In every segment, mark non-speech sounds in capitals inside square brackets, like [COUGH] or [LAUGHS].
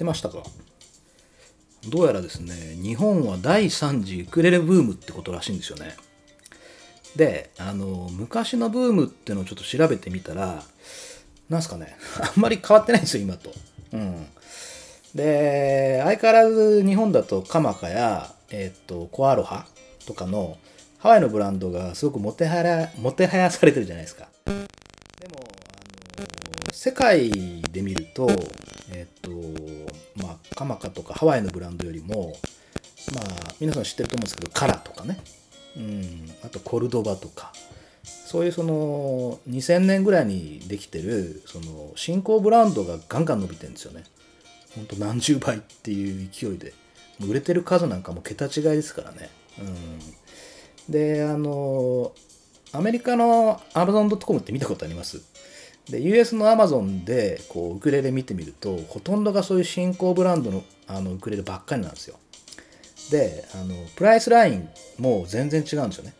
ってましたか？どうやらですね日本は第3次ウクレレブームってことらしいんですよね。であの昔のブームっていうのをちょっと調べてみたらなんすかねあんまり変わってないんですよ今と。うん。で相変わらず日本だとカマカや、えっとコアロハとかのハワイのブランドがすごくもてはやもてはやされてるじゃないですか。でもあの世界で見るとえっ、とカマカとかハワイのブランドよりもまあ皆さん知ってると思うんですけどカラとかね。うん。あとコルドバとか。そういうその2000年ぐらいにできてるその新興ブランドがガンガン伸びてるんですよね。ほんと何十倍っていう勢いで。売れてる数なんかも桁違いですからね。うん。であのアメリカの Amazon.com って見たことあります？で US の Amazon でこうウクレレ見てみるとほとんどがそういう新興ブランドのあのウクレレばっかりなんですよ。であのプライスラインも全然違うんですよね。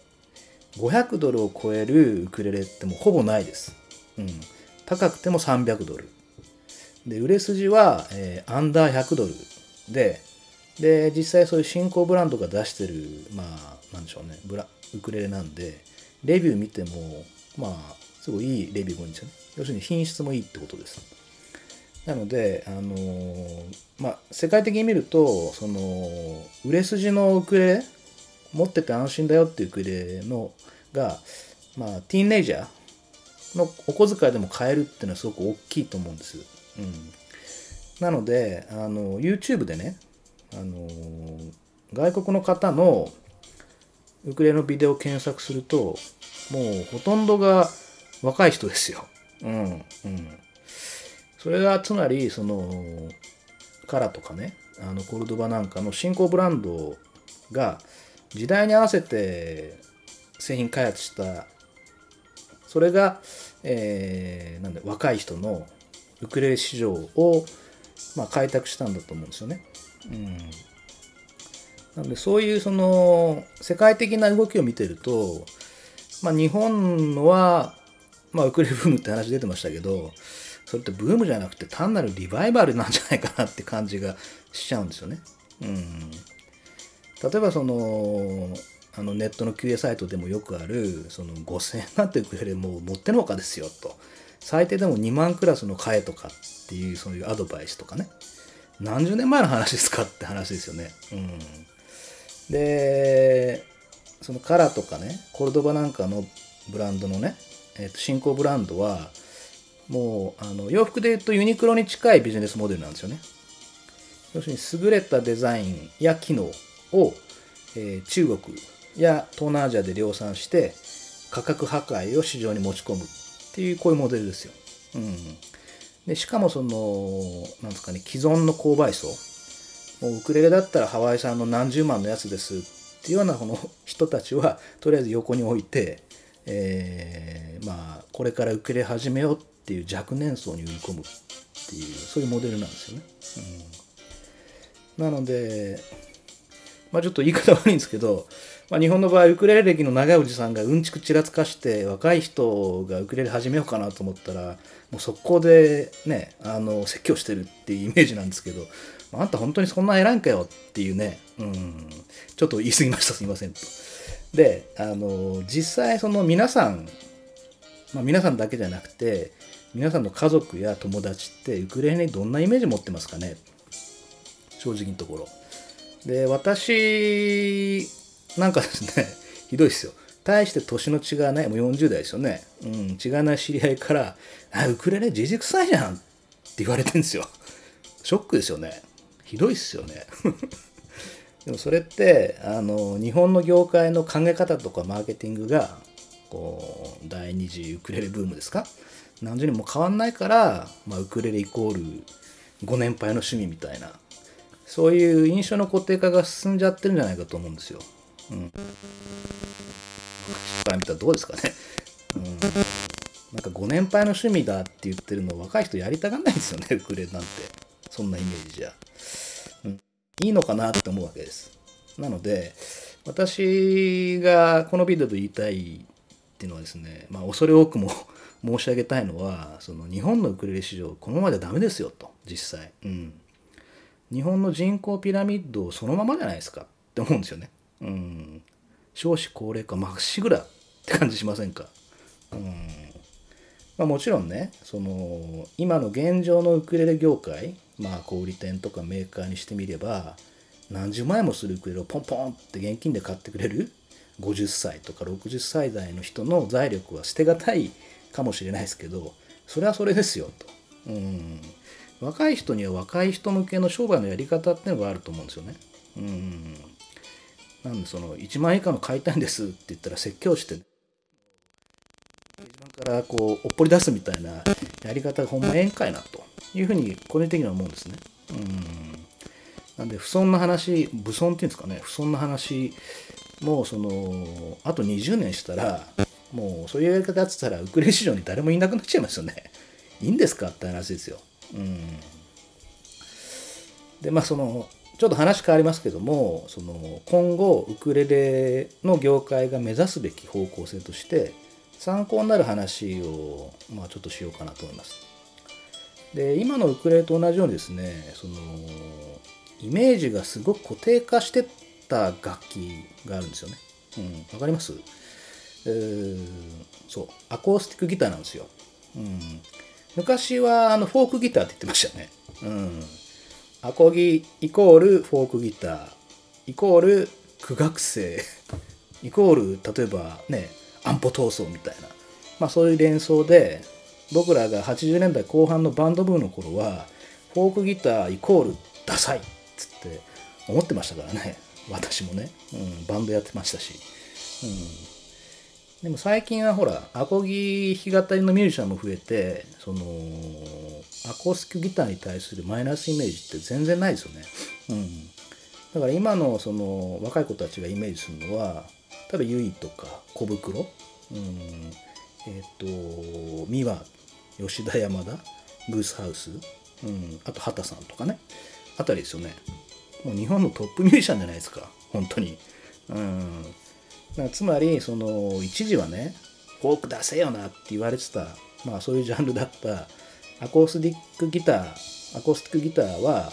500ドルを超えるウクレレってもうほぼないです、うん、高くても300ドル。で売れ筋は、えーアンダー100ドルでで実際そういう新興ブランドが出してるまあなんでしょうね。ブラウクレレなんでレビュー見てもまあすごいいいレビューが多いん。ですよね要するに品質もいいってことです。なのであのーまあ世界的に見るとその売れ筋のウクレレ持ってて安心だよっていうウクレレのがまあティーンレイジャーのお小遣いでも買えるっていうのはすごく大きいと思うんです。うん、なのであの YouTube でねあの外国の方のウクレレのビデオを検索するともうほとんどが若い人ですよ。うんうん、それがつまりそのカラとかねあのコルドバなんかの新興ブランドが時代に合わせて製品開発したそれが、えーなんだ若い人のウクレレ市場を、まあ、開拓したんだと思うんですよね。うん、なのでそういうその世界的な動きを見てると、まあ、日本のは、まあ、ウクレレブームって話出てましたけどそれってブームじゃなくて単なるリバイバルなんじゃないかなって感じがしちゃうんですよね。うん例えばそのあのネットの QA サイトでもよくあるその5000円なんてウクレレもう持ってのほかですよと最低でも2万クラスの買えとかっていうそういうアドバイスとかね何十年前の話ですかって話ですよね。うん、でそのカラーとかねコルドバなんかのブランドのね、えーと新興ブランドはもうあの洋服で言うとユニクロに近いビジネスモデルなんですよね。要するに優れたデザインや機能を、えー中国や東南アジアで量産して価格破壊を市場に持ち込むっていうこういうモデルですよ。うん、でしかもそのなんですかね既存の購買層もうウクレレだったらハワイ産の何十万のやつですっていうようなこの人たちはとりあえず横に置いて、えーまあこれから受け入れ始めようっていう若年層に売り込むっていうそういうモデルなんですよね。うん、なのでまあちょっと言い方悪いんですけど、まあ、日本の場合ウクレレ歴の長いおじさんがうんちくちらつかして若い人がウクレレ始めようかなと思ったらもう速攻でねあの説教してるっていうイメージなんですけど、まあ、あんた本当にそんな偉いんかよっていうね、うん、ちょっと言い過ぎましたすいませんと。であの実際その皆さん、まあ、皆さんだけじゃなくて皆さんの家族や友達ってウクレレにどんなイメージ持ってますかね？正直なところ。で私なんかですね [LAUGHS] ひどいですよ。大して年の違わないもう40代ですよね、うん、違わない知り合いから「あウクレレじじくさいじゃん」って言われてんですよ。[LAUGHS] ショックですよね。ひどいっすよね。[LAUGHS] でもそれってあの日本の業界の考え方とかマーケティングがこう第二次ウクレレブームですか何十年も変わんないから、まあ、ウクレレイコールご年配の趣味みたいなそういう印象の固定化が進んじゃってるんじゃないかと思うんですよ。うん。から見たらどうですかね。うん。なんかご年配の趣味だって言ってるの若い人やりたがんないんですよね、[LAUGHS] ウクレレなんて。そんなイメージじゃ。うん。いいのかなって思うわけです。なので、私がこのビデオで言いたいっていうのはですね、まあ恐れ多くも [LAUGHS] 申し上げたいのは、その日本のウクレレ市場、このままじゃダメですよと、実際。うん。日本の人口ピラミッドそのままじゃないですか？って思うんですよね。うん、少子高齢化まっしぐらって感じしませんか？うんまあ、もちろんねその今の現状のウクレレ業界まあ小売店とかメーカーにしてみれば何十万円もするウクレレをポンポンって現金で買ってくれる50歳とか60歳代の人の財力は捨てがたいかもしれないですけどそれはそれですよと。うん若い人には若い人向けの商売のやり方っていうのがあると思うんですよね。うんなんでその1万円以下の買いたいんですって言ったら説教して自分からこうおっぽり出すみたいなやり方がほんまええんかいなというふうに個人的には思うんですね。うんなんで不損な話不損っていうんですかね不損な話もうそのあと20年したらもうそういうやり方やってたらウクレレ市場に誰もいなくなっちゃいますよね。いいんですかって話ですよ。うん、でまあそのちょっと話変わりますけどもその今後ウクレレの業界が目指すべき方向性として参考になる話を、まあ、ちょっとしようかなと思います。で今のウクレレと同じようにですねそのイメージがすごく固定化してった楽器があるんですよね。うん、わかります、えー、そうアコースティックギターなんですよ。うん、昔はあのフォークギターって言ってましたよね。うん。アコギイコールフォークギター。イコール苦学生。[LAUGHS] イコール例えばね安保闘争みたいな、まあ、そういう連想で僕らが80年代後半のバンドブームの頃はフォークギターイコールダサいっつって思ってましたからね。私もね、うん、バンドやってましたし、うん、でも最近はほらアコギ弾き語りのミュージシャンも増えてそのアコースティックギターに対するマイナスイメージって全然ないですよね。うん、だから今のその若い子たちがイメージするのは例えばユイとか小袋、うん、えっ、ー、と三輪吉田山田グースハウス、うん、あと畑さんとかね。あたりですよね。もう日本のトップミュージシャンじゃないですか。本当に。うん。つまりその一時はねフォーク出せよなって言われてた、まあ、そういうジャンルだったアコースティックギターアコースティックギターは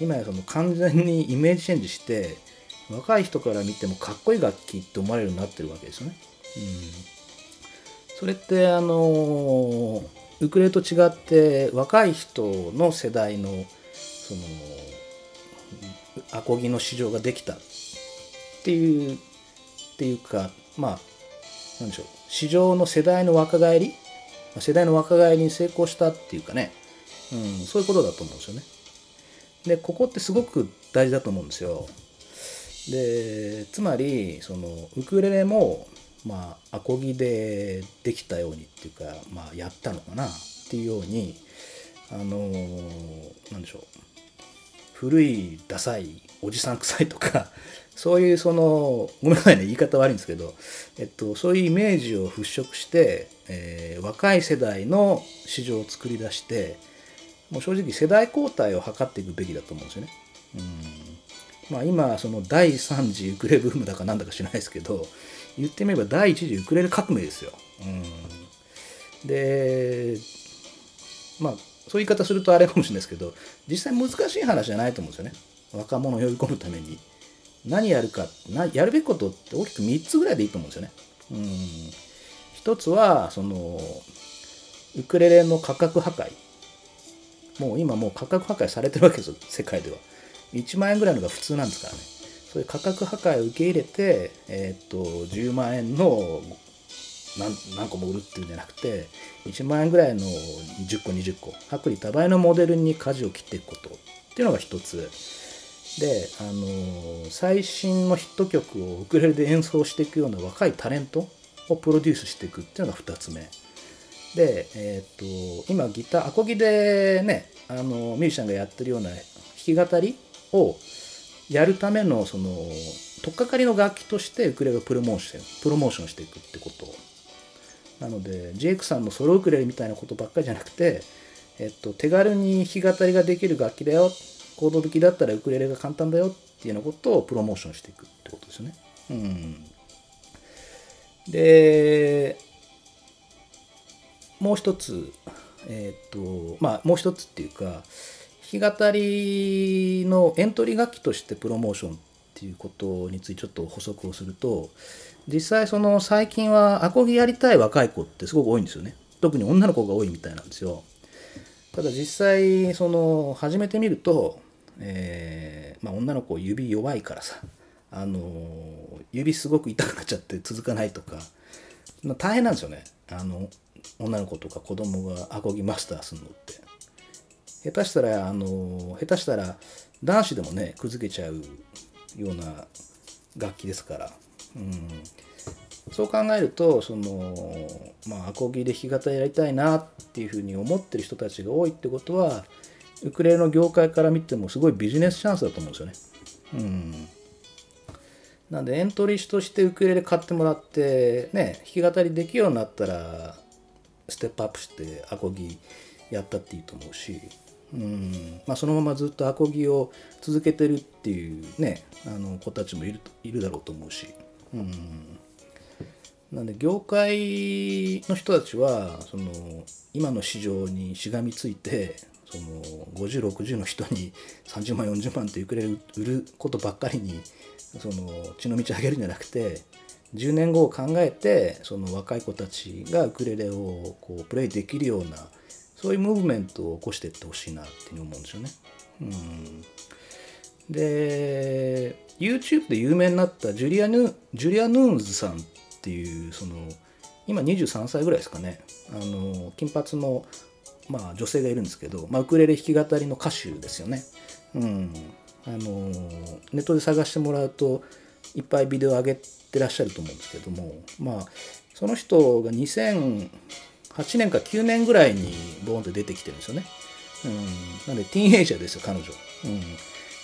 今やその完全にイメージチェンジして若い人から見てもかっこいい楽器って思われるようになってるわけですよね。うん、それってあのウクレレと違って若い人の世代のそのアコギの市場ができたっていうていうかまあなんでしょう市場の世代の若返り世代の若返りに成功したっていうかね、うん、そういうことだと思うんですよね。でここってすごく大事だと思うんですよ。でつまりそのウクレレもまあアコギでできたようにっていうかまあやったのかなっていうようにあのなんでしょう古いダサいおじさん臭いとかそういうそのごめんなさいね言い方悪いんですけど、えっと、そういうイメージを払拭して、えー、若い世代の市場を作り出してもう正直世代交代を図っていくべきだと思うんですよね。うんまあ、今その第3次ウクレブームだかなんだか知らないですけど言ってみれば第1次ウクレレ革命ですよ。うん、でまあそういう言い方するとあれかもしれないですけど実際難しい話じゃないと思うんですよね若者を呼び込むために。何やるかなやるべきことって大きく3つぐらいでいいと思うんですよね。うん、一つはそのウクレレの価格破壊。もう今もう価格破壊されてるわけですよ世界では。1万円ぐらいのが普通なんですからね。そういう価格破壊を受け入れて、えー、っと10万円の何何個も売るっていうんじゃなくて1万円ぐらいの10個20個薄利多売のモデルに舵を切っていくことっていうのが一つ。で、あのー、最新のヒット曲をウクレレで演奏していくような若いタレントをプロデュースしていくっていうのが2つ目。で、えーと、今ギターアコギでね、あのー、ミュージシャンがやってるような弾き語りをやるためのその取っかかりの楽器としてウクレレをプロモーションプロモーションしていくってこと。なのでジェイクさんのソロウクレレみたいなことばっかりじゃなくて、えっと、手軽に弾き語りができる楽器だよコード弾きだったらウクレレが簡単だよっていうようなことをプロモーションしていくってことですよね。うん、でもう一つえっ、とまあもう一つっていうか弾き語りのエントリー楽器としてプロモーションっていうことについてちょっと補足をすると実際その最近はアコギやりたい若い子ってすごく多いんですよね。特に女の子が多いみたいなんですよ。ただ実際その始めてみると、えーまあ、女の子指弱いからさあの指すごく痛くなっちゃって続かないとかまあ大変なんですよね。あの女の子とか子供がアコギマスターするのって。下手したらあの下手したら男子でもねくずけちゃうような楽器ですから、うん、そう考えるとそのまあアコギで弾き語りやりたいなっていうふうに思ってる人たちが多いってことはウクレレの業界から見てもすごいビジネスチャンスだと思うんですよね。うん。なんでエントリーとしてウクレレ買ってもらってね弾き語りできるようになったらステップアップしてアコギやったっていいと思うし。うん。まあ、そのままずっとアコギを続けてるっていうねあの子たちもいるいるだろうと思うし、うん、なんで業界の人たちはその今の市場にしがみついてその5060の人に30万40万ってウクレレ売ることばっかりにその血の道上げるんじゃなくて10年後を考えてその若い子たちがウクレレをこうプレイできるようなそういうムーブメントを起こしていってほしいなっていう思うんですよね。うん、で YouTube で有名になったジュリアヌジュリア・ヌーンズさんていうその今23歳ぐらいですかねあの金髪の、まあ、女性がいるんですけど、まあ、ウクレレ弾き語りの歌手ですよね。うん、あのネットで探してもらうといっぱいビデオ上げてらっしゃると思うんですけどもまあその人が2008年か9年ぐらいにボーンって出てきてるんですよね。うん、なんでティーンエイジャーですよ彼女。うん、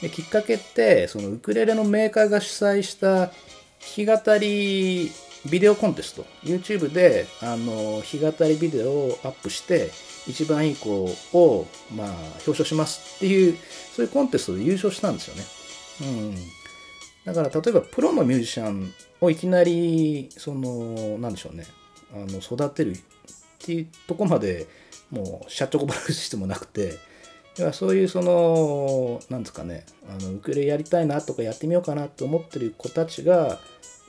できっかけってそのウクレレのメーカーが主催した弾き語りビデオコンテスト。YouTube であの弾き語りビデオをアップして一番いい子を、まあ、表彰しますっていうそういうコンテストで優勝したんですよね。うん、だから例えばプロのミュージシャンをいきなりそのなんでしょうね。あの育てるっていうとこまでもうシャッチョコバラしてもなくてそういうそのなんですかね。あのウクレレやりたいなとかやってみようかなと思ってる子たちが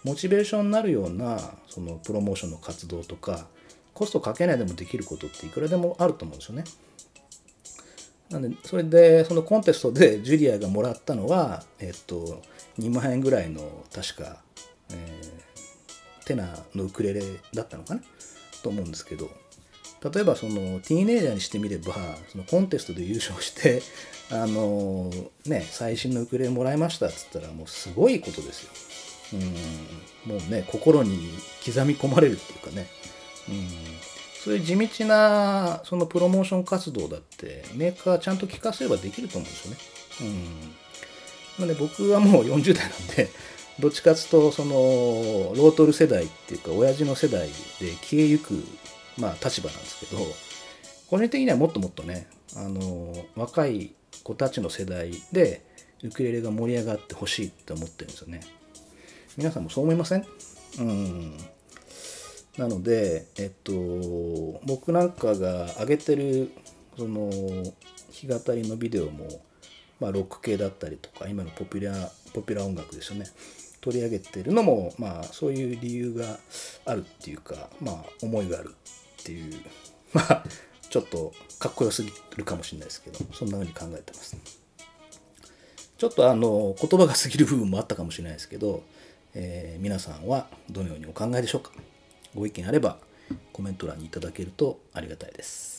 モチベーションになるようなそのプロモーションの活動とかコストかけないでもできることっていくらでもあると思うんですよね。なんでそれでそのコンテストでジュリアがもらったのは、えっと、2万円ぐらいの確か、えー、テナーのウクレレだったのかな？と思うんですけど例えばそのティーネイジャーにしてみればそのコンテストで優勝してあのね最新のウクレレもらいましたっつったらもうすごいことですよ。うんもうね心に刻み込まれるっていうかね、うん、そういう地道なそのプロモーション活動だってメーカーちゃんと聞かせればできると思うんですよね。うんまあね、僕はもう40代なんで [LAUGHS] どっちかつとそのロートル世代っていうか親父の世代で消えゆくまあ、立場なんですけど個人的にはもっともっとねあの若い子たちの世代でウクレレが盛り上がってほしいって思ってるんですよね。皆さんもそう思いません？うん。なので、えっと、僕なんかが上げてるその弾き語りのビデオも、まあ、ロック系だったりとか今のポピュラーポピュラー音楽ですよね。取り上げてるのも、まあ、そういう理由があるっていうか、まあ、思いがあるっていう [LAUGHS] まあちょっとかっこよすぎるかもしれないですけどそんな風に考えてます。ちょっとあの言葉が過ぎる部分もあったかもしれないですけど、えー、皆さんはどのようにお考えでしょうか？ご意見あればコメント欄にいただけるとありがたいです。